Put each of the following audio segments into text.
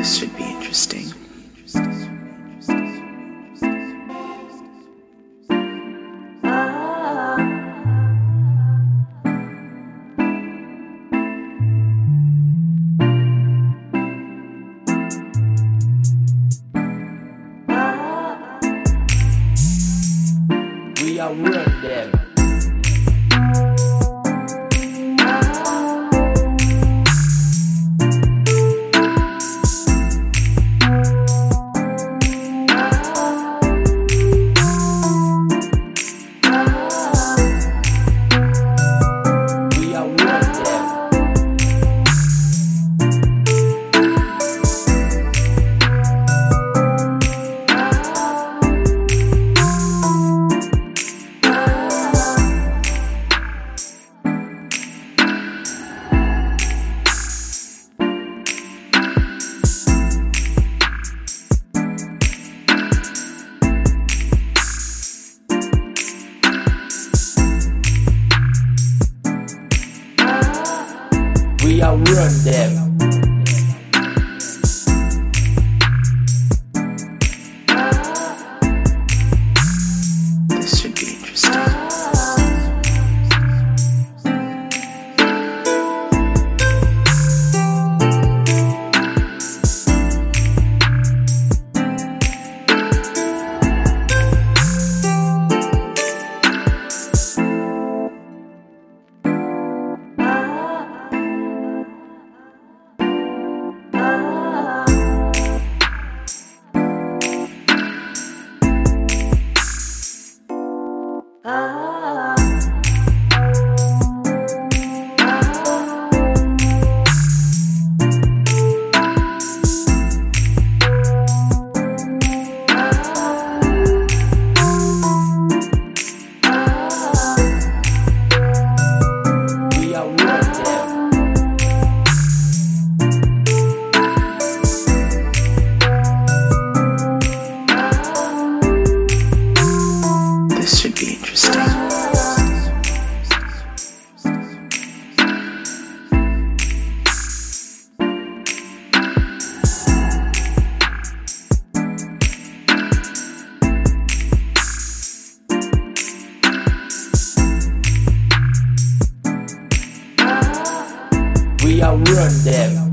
This should be interesting. We outrun them. We outrun them. Outrun them.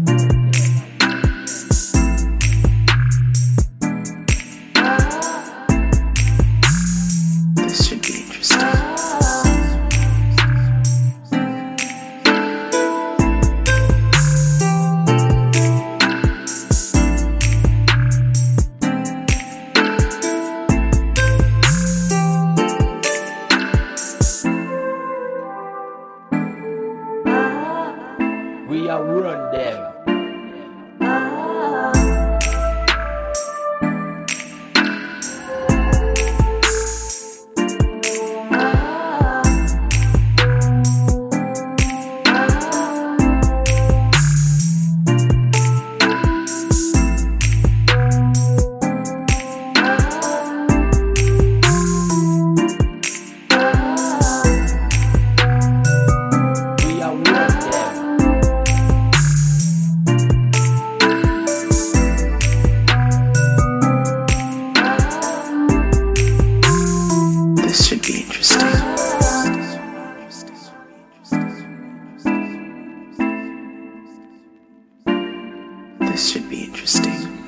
We outrun them. We be interesting. This should be interesting.